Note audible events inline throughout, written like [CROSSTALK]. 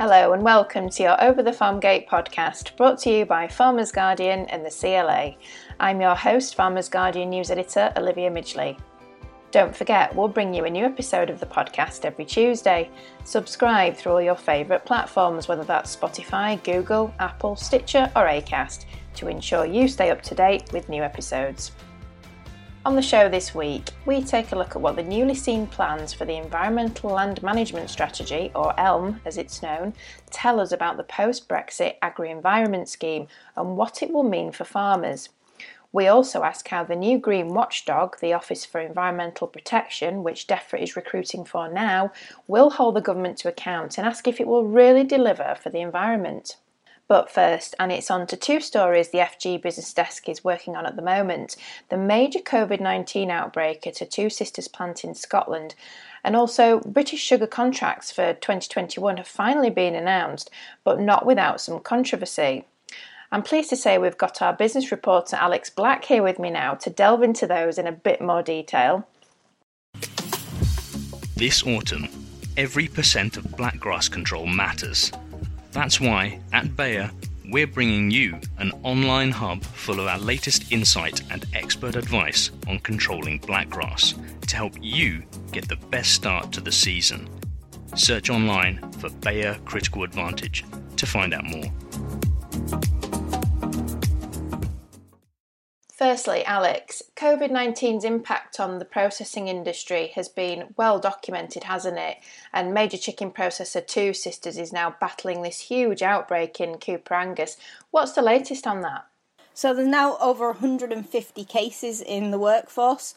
Hello and welcome to your Over the Farm Gate podcast, brought to you by Farmers Guardian and the CLA. I'm your host, Farmers Guardian news editor Olivia Midgley. Don't forget, we'll bring you a new episode of the podcast every Tuesday. Subscribe through all your favourite platforms, whether that's Spotify, Google, Apple, Stitcher, or Acast, to ensure you stay up to date with new episodes. On the show this week, we take a look at what the newly seen plans for the Environmental Land Management Strategy, or ELM as it's known, tell us about the post Brexit Agri Environment Scheme and what it will mean for farmers. We also ask how the new Green Watchdog, the Office for Environmental Protection, which DEFRA is recruiting for now, will hold the government to account and ask if it will really deliver for the environment. But first, and it's on to two stories the FG Business Desk is working on at the moment the major COVID 19 outbreak at a Two Sisters plant in Scotland, and also British sugar contracts for 2021 have finally been announced, but not without some controversy. I'm pleased to say we've got our business reporter Alex Black here with me now to delve into those in a bit more detail. This autumn, every percent of blackgrass control matters. That's why, at Bayer, we're bringing you an online hub full of our latest insight and expert advice on controlling blackgrass to help you get the best start to the season. Search online for Bayer Critical Advantage to find out more. Firstly, Alex, COVID 19's impact on the processing industry has been well documented, hasn't it? And major chicken processor Two Sisters is now battling this huge outbreak in Coupar Angus. What's the latest on that? So there's now over 150 cases in the workforce.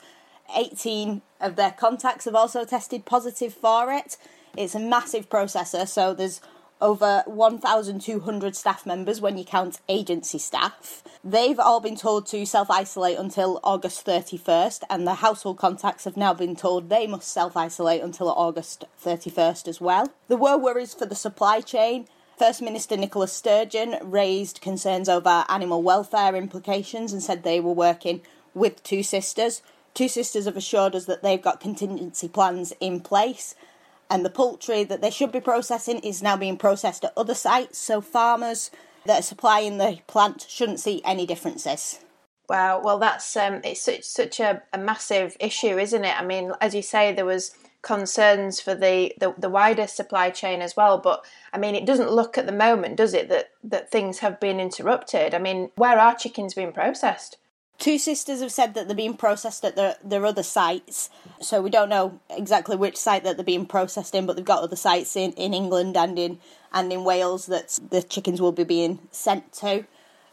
18 of their contacts have also tested positive for it. It's a massive processor, so there's over 1,200 staff members when you count agency staff. They've all been told to self isolate until August 31st, and the household contacts have now been told they must self isolate until August 31st as well. There were worries for the supply chain. First Minister Nicola Sturgeon raised concerns over animal welfare implications and said they were working with Two Sisters. Two Sisters have assured us that they've got contingency plans in place and the poultry that they should be processing is now being processed at other sites. So farmers that are supplying the plant shouldn't see any differences. Wow, well, that's um, it's such, such a, a massive issue, isn't it? I mean, as you say, there was concerns for the, the, the wider supply chain as well. But I mean, it doesn't look at the moment, does it, that that things have been interrupted? I mean, where are chickens being processed? Two sisters have said that they're being processed at their, their other sites, so we don't know exactly which site that they're being processed in, but they've got other sites in, in England and in and in Wales that the chickens will be being sent to.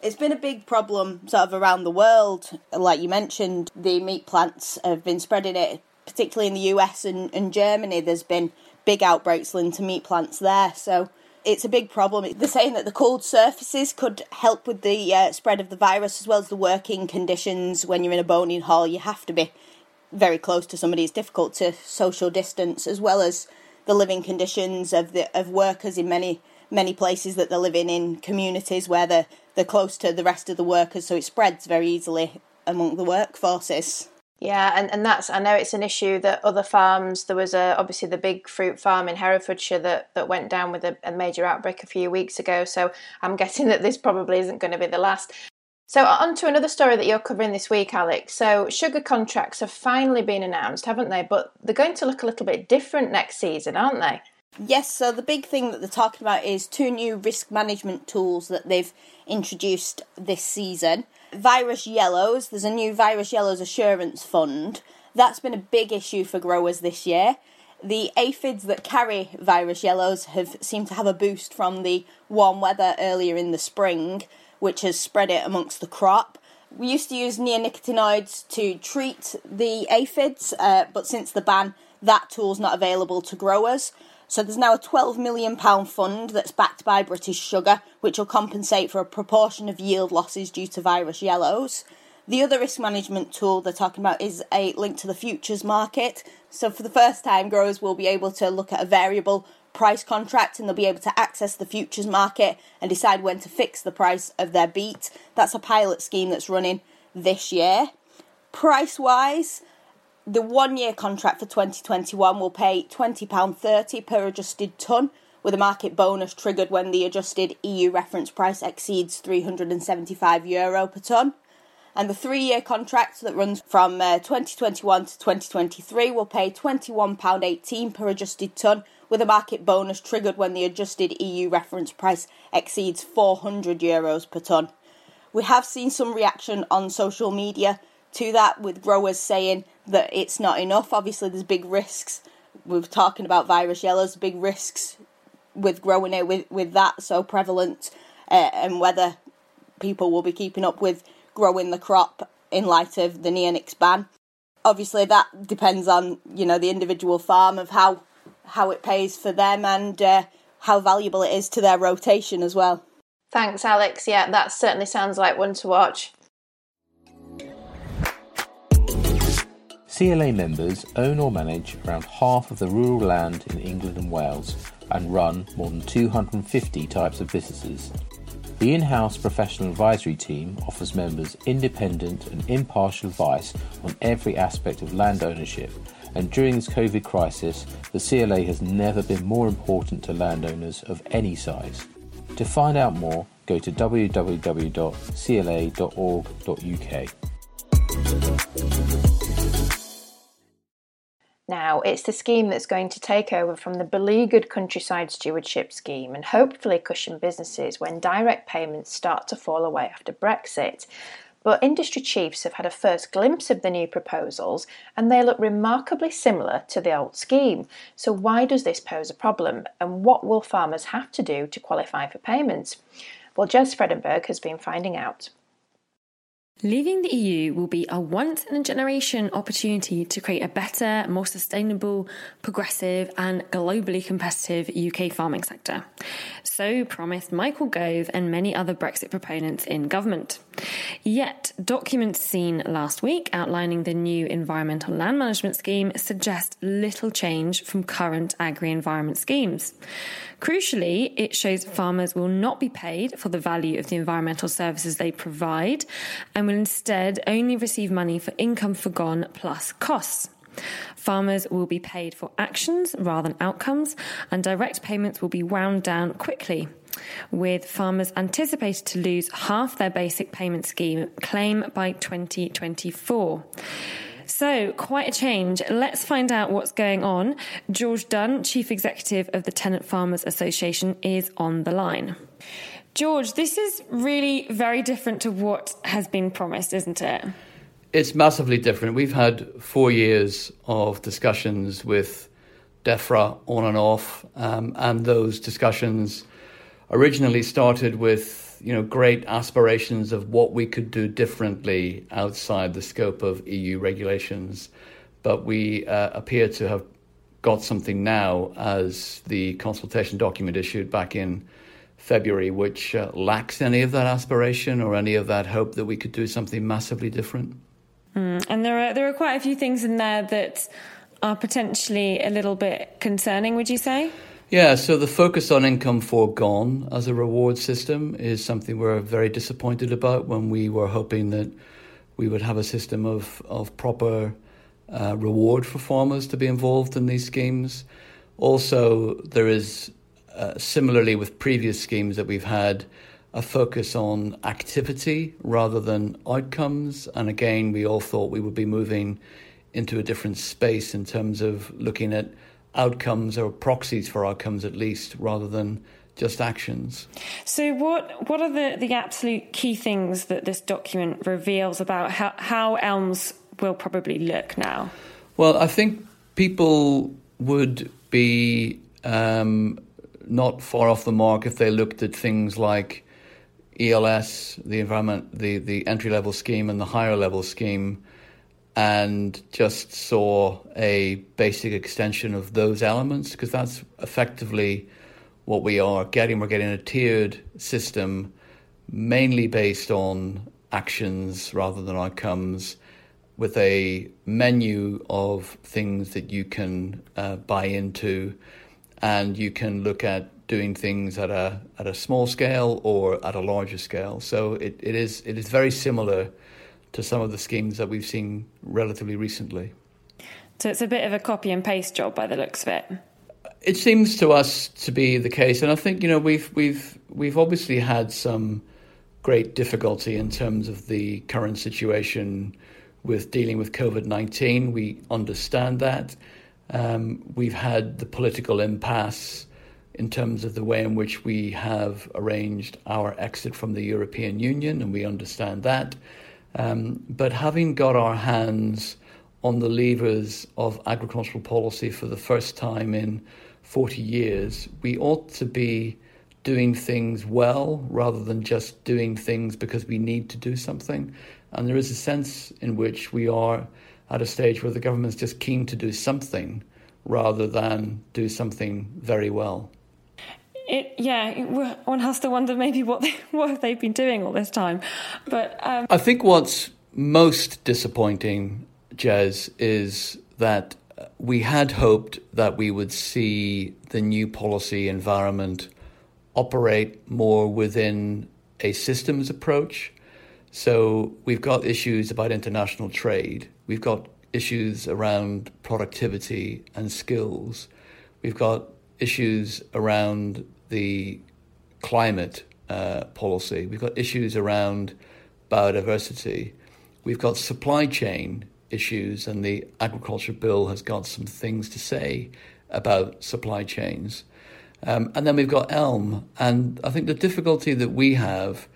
It's been a big problem sort of around the world. Like you mentioned, the meat plants have been spreading it, particularly in the US and, and Germany. There's been big outbreaks linked to meat plants there. So it's a big problem. They're saying that the cold surfaces could help with the uh, spread of the virus as well as the working conditions. When you're in a boning hall, you have to be very close to somebody. It's difficult to social distance as well as the living conditions of the of workers in many many places that they're living in communities where they're they're close to the rest of the workers, so it spreads very easily among the workforces. Yeah, and, and that's I know it's an issue that other farms. There was a obviously the big fruit farm in Herefordshire that, that went down with a, a major outbreak a few weeks ago. So I'm [LAUGHS] guessing that this probably isn't going to be the last. So on to another story that you're covering this week, Alex. So sugar contracts have finally been announced, haven't they? But they're going to look a little bit different next season, aren't they? Yes, so the big thing that they're talking about is two new risk management tools that they've introduced this season virus yellows. There's a new virus yellows assurance fund. That's been a big issue for growers this year. The aphids that carry virus yellows have seemed to have a boost from the warm weather earlier in the spring, which has spread it amongst the crop. We used to use neonicotinoids to treat the aphids, uh, but since the ban, that tool's not available to growers. So there's now a £12 million fund that's backed by British Sugar, which will compensate for a proportion of yield losses due to virus yellows. The other risk management tool they're talking about is a link to the futures market. So for the first time, growers will be able to look at a variable price contract and they'll be able to access the futures market and decide when to fix the price of their beet. That's a pilot scheme that's running this year. Price wise, the one year contract for 2021 will pay £20.30 per adjusted tonne, with a market bonus triggered when the adjusted EU reference price exceeds 375 euro per tonne. And the three year contract that runs from uh, 2021 to 2023 will pay £21.18 per adjusted tonne, with a market bonus triggered when the adjusted EU reference price exceeds 400 euros per tonne. We have seen some reaction on social media to that, with growers saying that it's not enough. Obviously, there's big risks. We're talking about virus yellows, big risks with growing it with, with that so prevalent, uh, and whether people will be keeping up with growing the crop in light of the neonics ban. Obviously, that depends on you know the individual farm of how how it pays for them and uh, how valuable it is to their rotation as well. Thanks, Alex. Yeah, that certainly sounds like one to watch. CLA members own or manage around half of the rural land in England and Wales and run more than 250 types of businesses. The in house professional advisory team offers members independent and impartial advice on every aspect of land ownership, and during this COVID crisis, the CLA has never been more important to landowners of any size. To find out more, go to www.cla.org.uk. Now, it's the scheme that's going to take over from the beleaguered countryside stewardship scheme and hopefully cushion businesses when direct payments start to fall away after Brexit. But industry chiefs have had a first glimpse of the new proposals and they look remarkably similar to the old scheme. So, why does this pose a problem and what will farmers have to do to qualify for payments? Well, Jez Fredenburgh has been finding out. Leaving the EU will be a once in a generation opportunity to create a better, more sustainable, progressive, and globally competitive UK farming sector. So promised Michael Gove and many other Brexit proponents in government. Yet, documents seen last week outlining the new environmental land management scheme suggest little change from current agri environment schemes. Crucially, it shows farmers will not be paid for the value of the environmental services they provide and will instead only receive money for income forgone plus costs. Farmers will be paid for actions rather than outcomes, and direct payments will be wound down quickly, with farmers anticipated to lose half their basic payment scheme claim by 2024. So, quite a change. Let's find out what's going on. George Dunn, Chief Executive of the Tenant Farmers Association, is on the line. George, this is really very different to what has been promised, isn't it? It's massively different. We've had four years of discussions with DEFRA on and off, um, and those discussions originally started with you know great aspirations of what we could do differently outside the scope of EU regulations, but we uh, appear to have got something now as the consultation document issued back in February, which uh, lacks any of that aspiration or any of that hope that we could do something massively different. Mm, and there are there are quite a few things in there that are potentially a little bit concerning. Would you say? Yeah, so the focus on income foregone as a reward system is something we're very disappointed about when we were hoping that we would have a system of, of proper uh, reward for farmers to be involved in these schemes. Also, there is, uh, similarly with previous schemes that we've had, a focus on activity rather than outcomes. And again, we all thought we would be moving into a different space in terms of looking at outcomes or proxies for outcomes at least rather than just actions. So what what are the, the absolute key things that this document reveals about how, how ELMS will probably look now? Well, I think people would be um, not far off the mark if they looked at things like ELS, the environment, the, the entry level scheme, and the higher level scheme and just saw a basic extension of those elements because that's effectively what we are getting. We're getting a tiered system mainly based on actions rather than outcomes with a menu of things that you can uh, buy into and you can look at doing things at a at a small scale or at a larger scale so it, it is it is very similar to some of the schemes that we've seen relatively recently. So it's a bit of a copy and paste job by the looks of it. it seems to us to be the case, and I think you know we've we've we've obviously had some great difficulty in terms of the current situation with dealing with COVID nineteen. We understand that. Um, we've had the political impasse in terms of the way in which we have arranged our exit from the European Union, and we understand that. Um, but having got our hands on the levers of agricultural policy for the first time in 40 years, we ought to be doing things well rather than just doing things because we need to do something. And there is a sense in which we are at a stage where the government's just keen to do something rather than do something very well. It, yeah, one has to wonder maybe what they, [LAUGHS] what have they been doing all this time. But um... I think what's most disappointing, Jez, is that we had hoped that we would see the new policy environment operate more within a systems approach. So we've got issues about international trade. We've got issues around productivity and skills. We've got issues around the climate uh, policy. We've got issues around biodiversity. We've got supply chain issues, and the agriculture bill has got some things to say about supply chains. Um, and then we've got ELM. And I think the difficulty that we have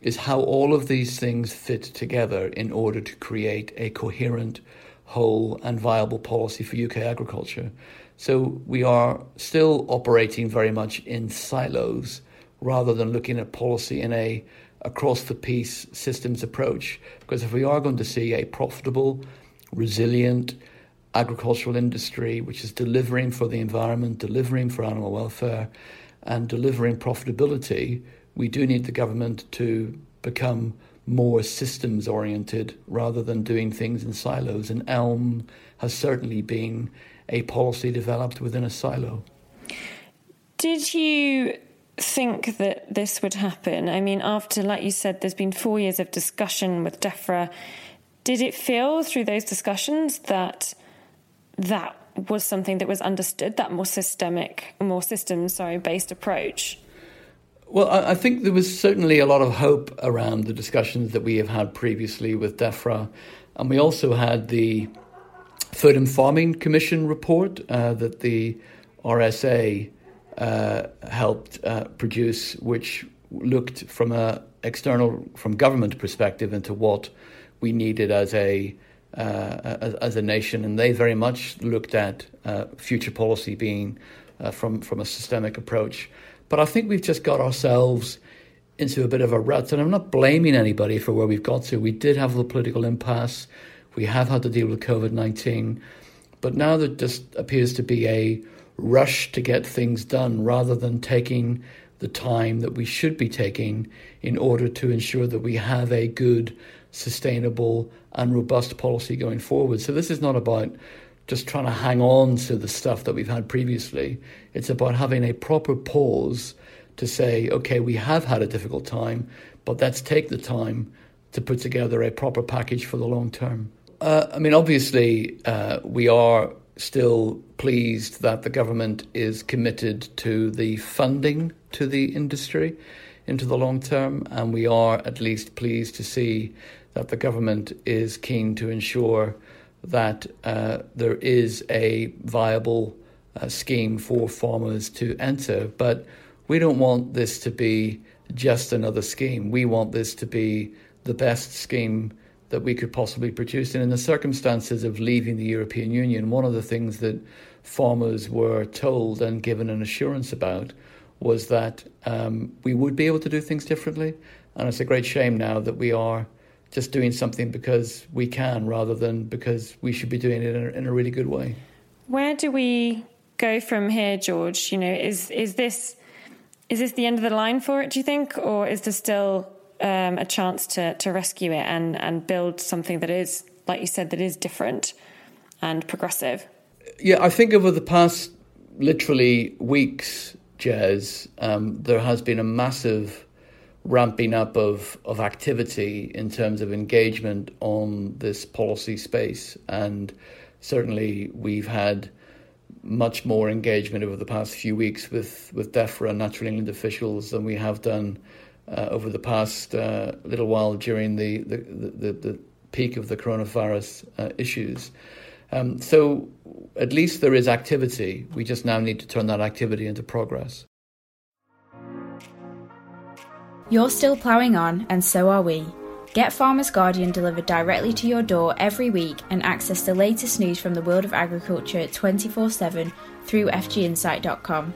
is how all of these things fit together in order to create a coherent, whole, and viable policy for UK agriculture. So we are still operating very much in silos rather than looking at policy in a across the piece systems approach. Because if we are going to see a profitable, resilient agricultural industry which is delivering for the environment, delivering for animal welfare, and delivering profitability, we do need the government to become more systems oriented rather than doing things in silos. And ELM has certainly been a policy developed within a silo. Did you think that this would happen? I mean, after, like you said, there's been four years of discussion with DEFRA. Did it feel through those discussions that that was something that was understood, that more systemic, more system, sorry, based approach? Well, I think there was certainly a lot of hope around the discussions that we have had previously with DEFRA. And we also had the Food and Farming Commission report uh, that the RSA uh, helped uh, produce, which looked from a external, from government perspective into what we needed as a uh, as, as, a nation, and they very much looked at uh, future policy being from from a systemic approach. But I think we've just got ourselves into a bit of a rut, and I'm not blaming anybody for where we've got to. We did have the political impasse. We have had to deal with COVID 19. But now there just appears to be a rush to get things done rather than taking the time that we should be taking in order to ensure that we have a good, sustainable, and robust policy going forward. So this is not about just trying to hang on to the stuff that we've had previously. It's about having a proper pause to say, okay, we have had a difficult time, but let's take the time to put together a proper package for the long term. Uh, I mean, obviously, uh, we are still pleased that the government is committed to the funding to the industry into the long term, and we are at least pleased to see that the government is keen to ensure that uh, there is a viable uh, scheme for farmers to enter. But we don't want this to be just another scheme. We want this to be the best scheme that we could possibly produce. And in the circumstances of leaving the European Union, one of the things that farmers were told and given an assurance about was that um, we would be able to do things differently. And it's a great shame now that we are just doing something because we can rather than because we should be doing it in a, in a really good way. Where do we go from here, George? You know, is is this is this the end of the line for it? Do you think, or is there still um, a chance to to rescue it and and build something that is, like you said, that is different and progressive. Yeah, I think over the past literally weeks, Jez, um, there has been a massive ramping up of, of activity in terms of engagement on this policy space. And certainly we've had much more engagement over the past few weeks with, with DEFRA and Natural England officials than we have done over the past uh, little while during the, the, the, the, peak of the coronavirus uh, issues. Um, so at least there is activity. We just now need to turn that activity into progress. You're still ploughing on, and so are we. Get Farmer's Guardian delivered directly to your door every week and access the latest news from the world of agriculture 24 7 through fginsight.com.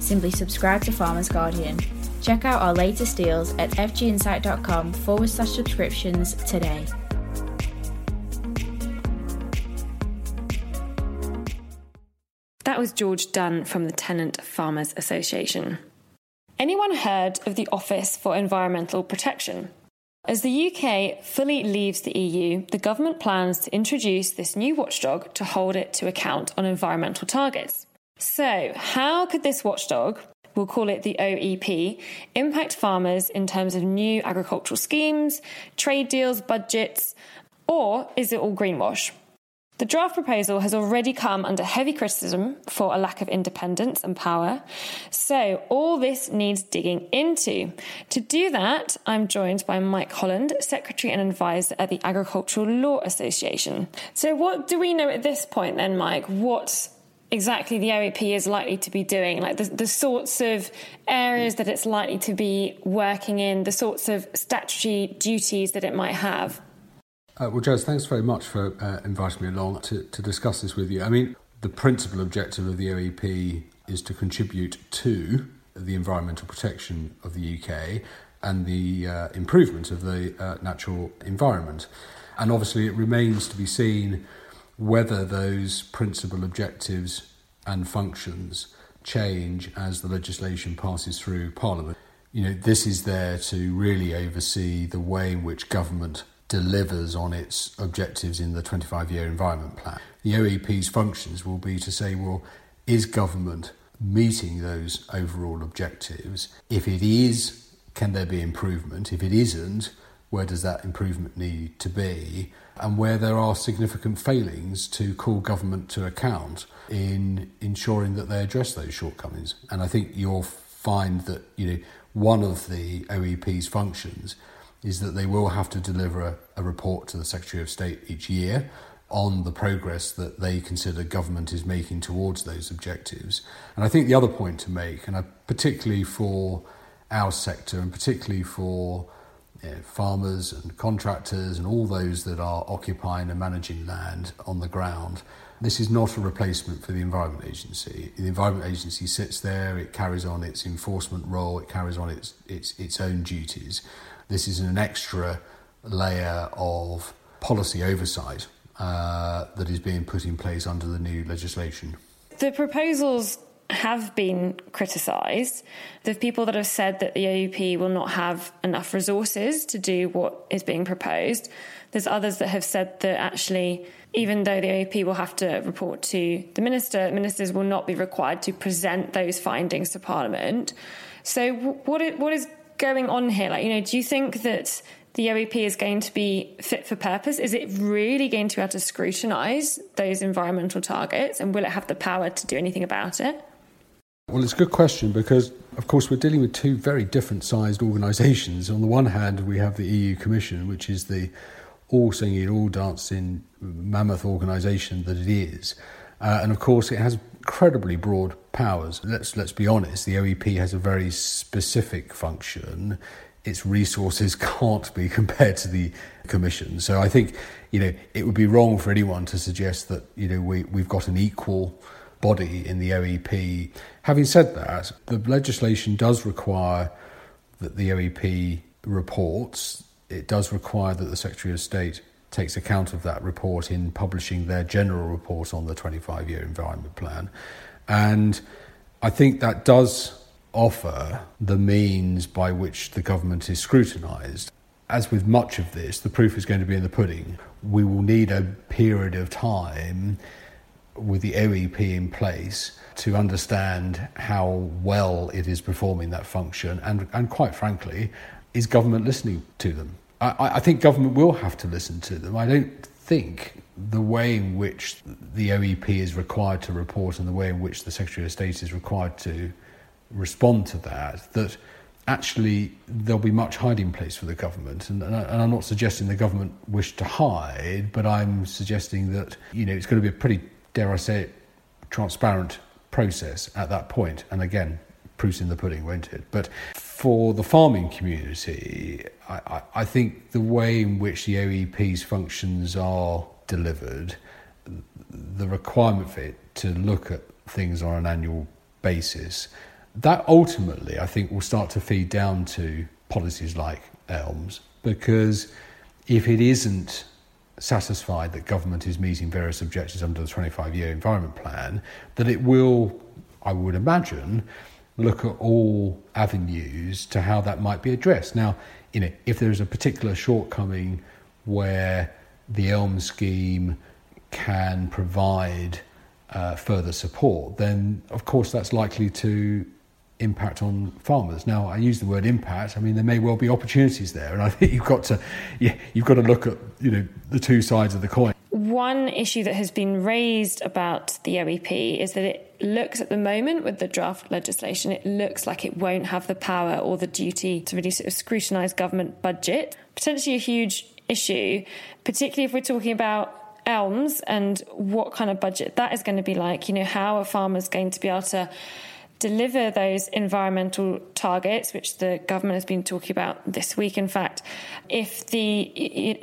Simply subscribe to Farmer's Guardian. Check out our latest deals at fginsight.com forward slash subscriptions today. That was George Dunn from the Tenant Farmers Association. Anyone heard of the Office for Environmental Protection? As the UK fully leaves the EU, the government plans to introduce this new watchdog to hold it to account on environmental targets. So, how could this watchdog, we'll call it the OEP, impact farmers in terms of new agricultural schemes, trade deals, budgets, or is it all greenwash? The draft proposal has already come under heavy criticism for a lack of independence and power. So, all this needs digging into. To do that, I'm joined by Mike Holland, Secretary and Advisor at the Agricultural Law Association. So, what do we know at this point then, Mike? What exactly the OEP is likely to be doing, like the, the sorts of areas that it's likely to be working in, the sorts of statutory duties that it might have? Uh, well, Jez, thanks very much for uh, inviting me along to, to discuss this with you. I mean, the principal objective of the OEP is to contribute to the environmental protection of the UK and the uh, improvement of the uh, natural environment. And obviously, it remains to be seen whether those principal objectives and functions change as the legislation passes through Parliament. You know, this is there to really oversee the way in which government delivers on its objectives in the 25 year environment plan. The OEP's functions will be to say, well, is government meeting those overall objectives? If it is, can there be improvement? If it isn't, where does that improvement need to be? And where there are significant failings to call government to account in ensuring that they address those shortcomings. And I think you'll find that, you know, one of the OEP's functions is that they will have to deliver a, a report to the Secretary of State each year on the progress that they consider government is making towards those objectives. And I think the other point to make, and I, particularly for our sector and particularly for farmers and contractors and all those that are occupying and managing land on the ground, this is not a replacement for the Environment Agency. The Environment Agency sits there, it carries on its enforcement role, it carries on its, its, its own duties. This is an extra layer of policy oversight uh, that is being put in place under the new legislation. The proposals have been criticised. There are people that have said that the OEP will not have enough resources to do what is being proposed. There's others that have said that actually, even though the OEP will have to report to the minister, ministers will not be required to present those findings to Parliament. So, what what is going on here? Like, you know, do you think that the OEP is going to be fit for purpose? Is it really going to be able to scrutinise those environmental targets, and will it have the power to do anything about it? Well, it's a good question because, of course, we're dealing with two very different sized organisations. On the one hand, we have the EU Commission, which is the all singing, all dancing mammoth organisation that it is. Uh, and of course, it has incredibly broad powers. Let's let's be honest. The OEP has a very specific function. Its resources [LAUGHS] can't be compared to the Commission. So I think you know it would be wrong for anyone to suggest that you know we we've got an equal body in the OEP. Having said that, the legislation does require that the OEP reports. It does require that the Secretary of State takes account of that report in publishing their general report on the 25 year environment plan. And I think that does offer the means by which the government is scrutinised. As with much of this, the proof is going to be in the pudding. We will need a period of time with the OEP in place to understand how well it is performing that function and, and quite frankly, is government listening to them? I, I think government will have to listen to them. I don't think the way in which the OEP is required to report and the way in which the Secretary of State is required to respond to that, that actually there'll be much hiding place for the government. And, and, I, am not suggesting the government wish to hide, but I'm suggesting that, you know, it's going to be a pretty, dare I say it, transparent process at that point. And again, proof's in the pudding, won't it? But for the farming community, I, I, I think the way in which the OEP's functions are delivered, the requirement for it to look at things on an annual basis that ultimately, I think, will start to feed down to policies like ELMS because if it isn't satisfied that government is meeting various objectives under the 25 year environment plan, that it will, I would imagine, look at all avenues to how that might be addressed. Now, you know, if there's a particular shortcoming where the ELM scheme can provide uh, further support, then of course that's likely to impact on farmers. Now, I use the word impact. I mean, there may well be opportunities there, and I think you've got to, yeah, you've got to look at you know the two sides of the coin. One issue that has been raised about the OEP is that it looks at the moment with the draft legislation, it looks like it won't have the power or the duty to really sort of scrutinise government budget. Potentially a huge issue, particularly if we're talking about ELMS and what kind of budget that is going to be like. You know, how are farmers going to be able to deliver those environmental targets, which the government has been talking about this week, in fact, if the,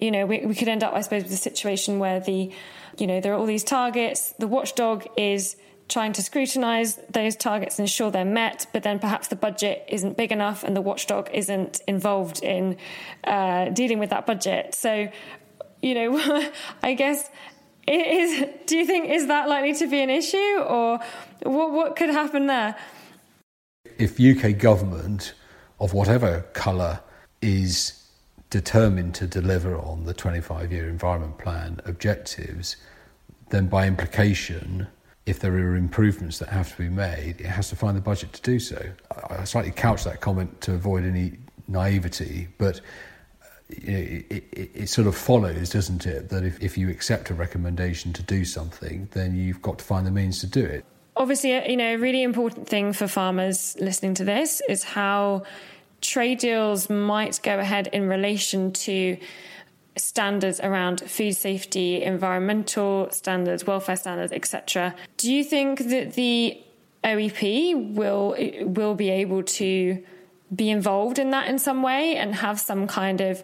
you know, we, we could end up, I suppose, with a situation where the, you know, there are all these targets, the watchdog is trying to scrutinise those targets and ensure they're met, but then perhaps the budget isn't big enough and the watchdog isn't involved in uh, dealing with that budget. So, you know, [LAUGHS] I guess it is. do you think is that likely to be an issue, or what what could happen there? If UK government of whatever colour is determined to deliver on the 25 year environment plan objectives, then by implication, if there are improvements that have to be made, it has to find the budget to do so. I slightly couch that comment to avoid any naivety, but it, it, it, sort of follows, doesn't it, that if, if you accept a recommendation to do something, then you've got to find the means to do it. Obviously, uh, you know, a really important thing for farmers listening to this is how trade deals might go ahead in relation to standards around food safety, environmental standards, welfare standards, etc. Do you think that the OEP will will be able to be involved in that in some way and have some kind of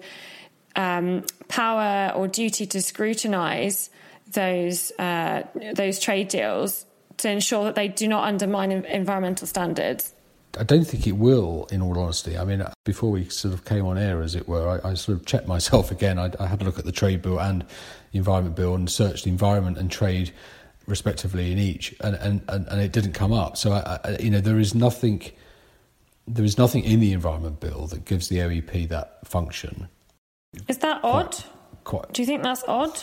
um, power or duty to scrutinise those uh, those trade deals to ensure that they do not undermine environmental standards? I don't think it will, in all honesty. I mean, before we sort of came on air, as it were, I, I sort of checked myself again. I, I, had a look at the trade bill and the environment bill and searched the environment and trade respectively in each, and, and, and, and it didn't come up. So, I, you know, there is nothing there is nothing in the Environment Bill that gives the OEP that function. Is that odd? Quite. Do you think that's odd?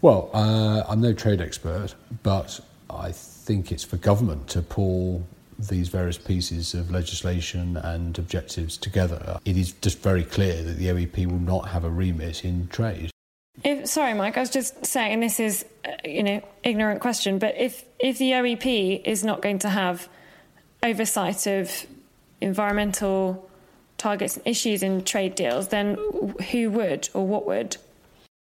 Well, uh, I'm no trade expert, but I think it's for government to pull these various pieces of legislation and objectives together. It is just very clear that the OEP will not have a remit in trade. If, sorry, Mike, I was just saying, and this is, uh, you know, ignorant question, but if if the OEP is not going to have oversight of environmental targets and issues in trade deals, then who would or what would?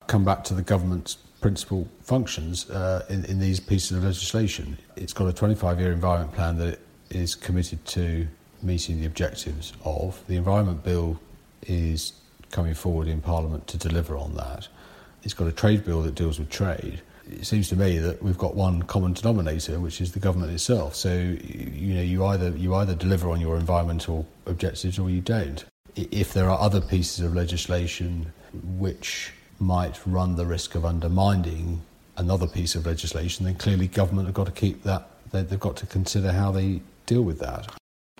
Come back to the government's principal functions uh, in, in these pieces of legislation. It's got a 25 year environment plan that is committed to meeting the objectives of. The Environment Bill is coming forward in Parliament to deliver on that. It's got a trade bill that deals with trade it seems to me that we've got one common denominator, which is the government itself. So you know, you either you either deliver on your environmental objectives or you don't. If there are other pieces of legislation which might run the risk of undermining another piece of legislation, then clearly government have got to keep that. They've got to consider how they deal with that.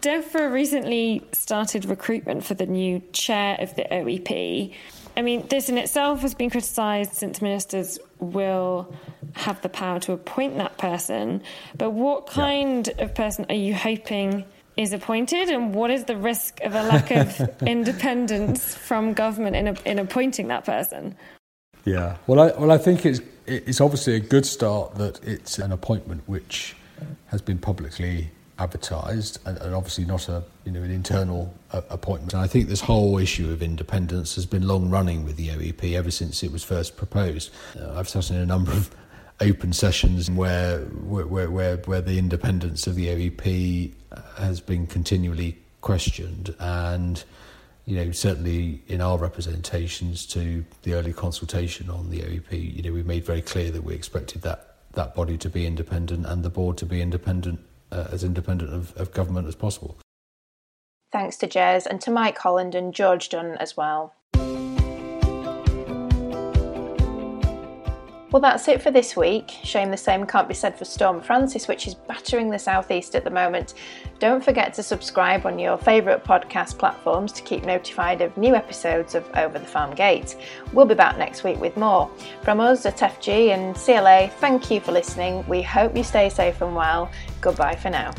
DEFRA recently started recruitment for the new chair of the OEP. I mean, this in itself has been criticised since ministers will have the power to appoint that person. But what kind yeah. of person are you hoping is appointed, and what is the risk of a lack of [LAUGHS] independence from government in, a, in appointing that person? Yeah, well, I, well, I think it's it's obviously a good start that it's an appointment which has been publicly advertised and, and obviously not a you know an internal uh, appointment. And I think this whole issue of independence has been long running with the OEP ever since it was first proposed. Uh, I've sat in a number of open sessions where where where where the independence of the OEP has been continually questioned and you know, certainly in our representations to the early consultation on the OEP, you know, we made very clear that we expected that, that body to be independent and the board to be independent, uh, as independent of, of government as possible. Thanks to Jez and to Mike Holland and George Dunn as well. Well, that's it for this week. Shame the same can't be said for Storm Francis, which is battering the southeast at the moment. Don't forget to subscribe on your favourite podcast platforms to keep notified of new episodes of Over the Farm Gate. We'll be back next week with more. From us at FG and CLA, thank you for listening. We hope you stay safe and well. Goodbye for now.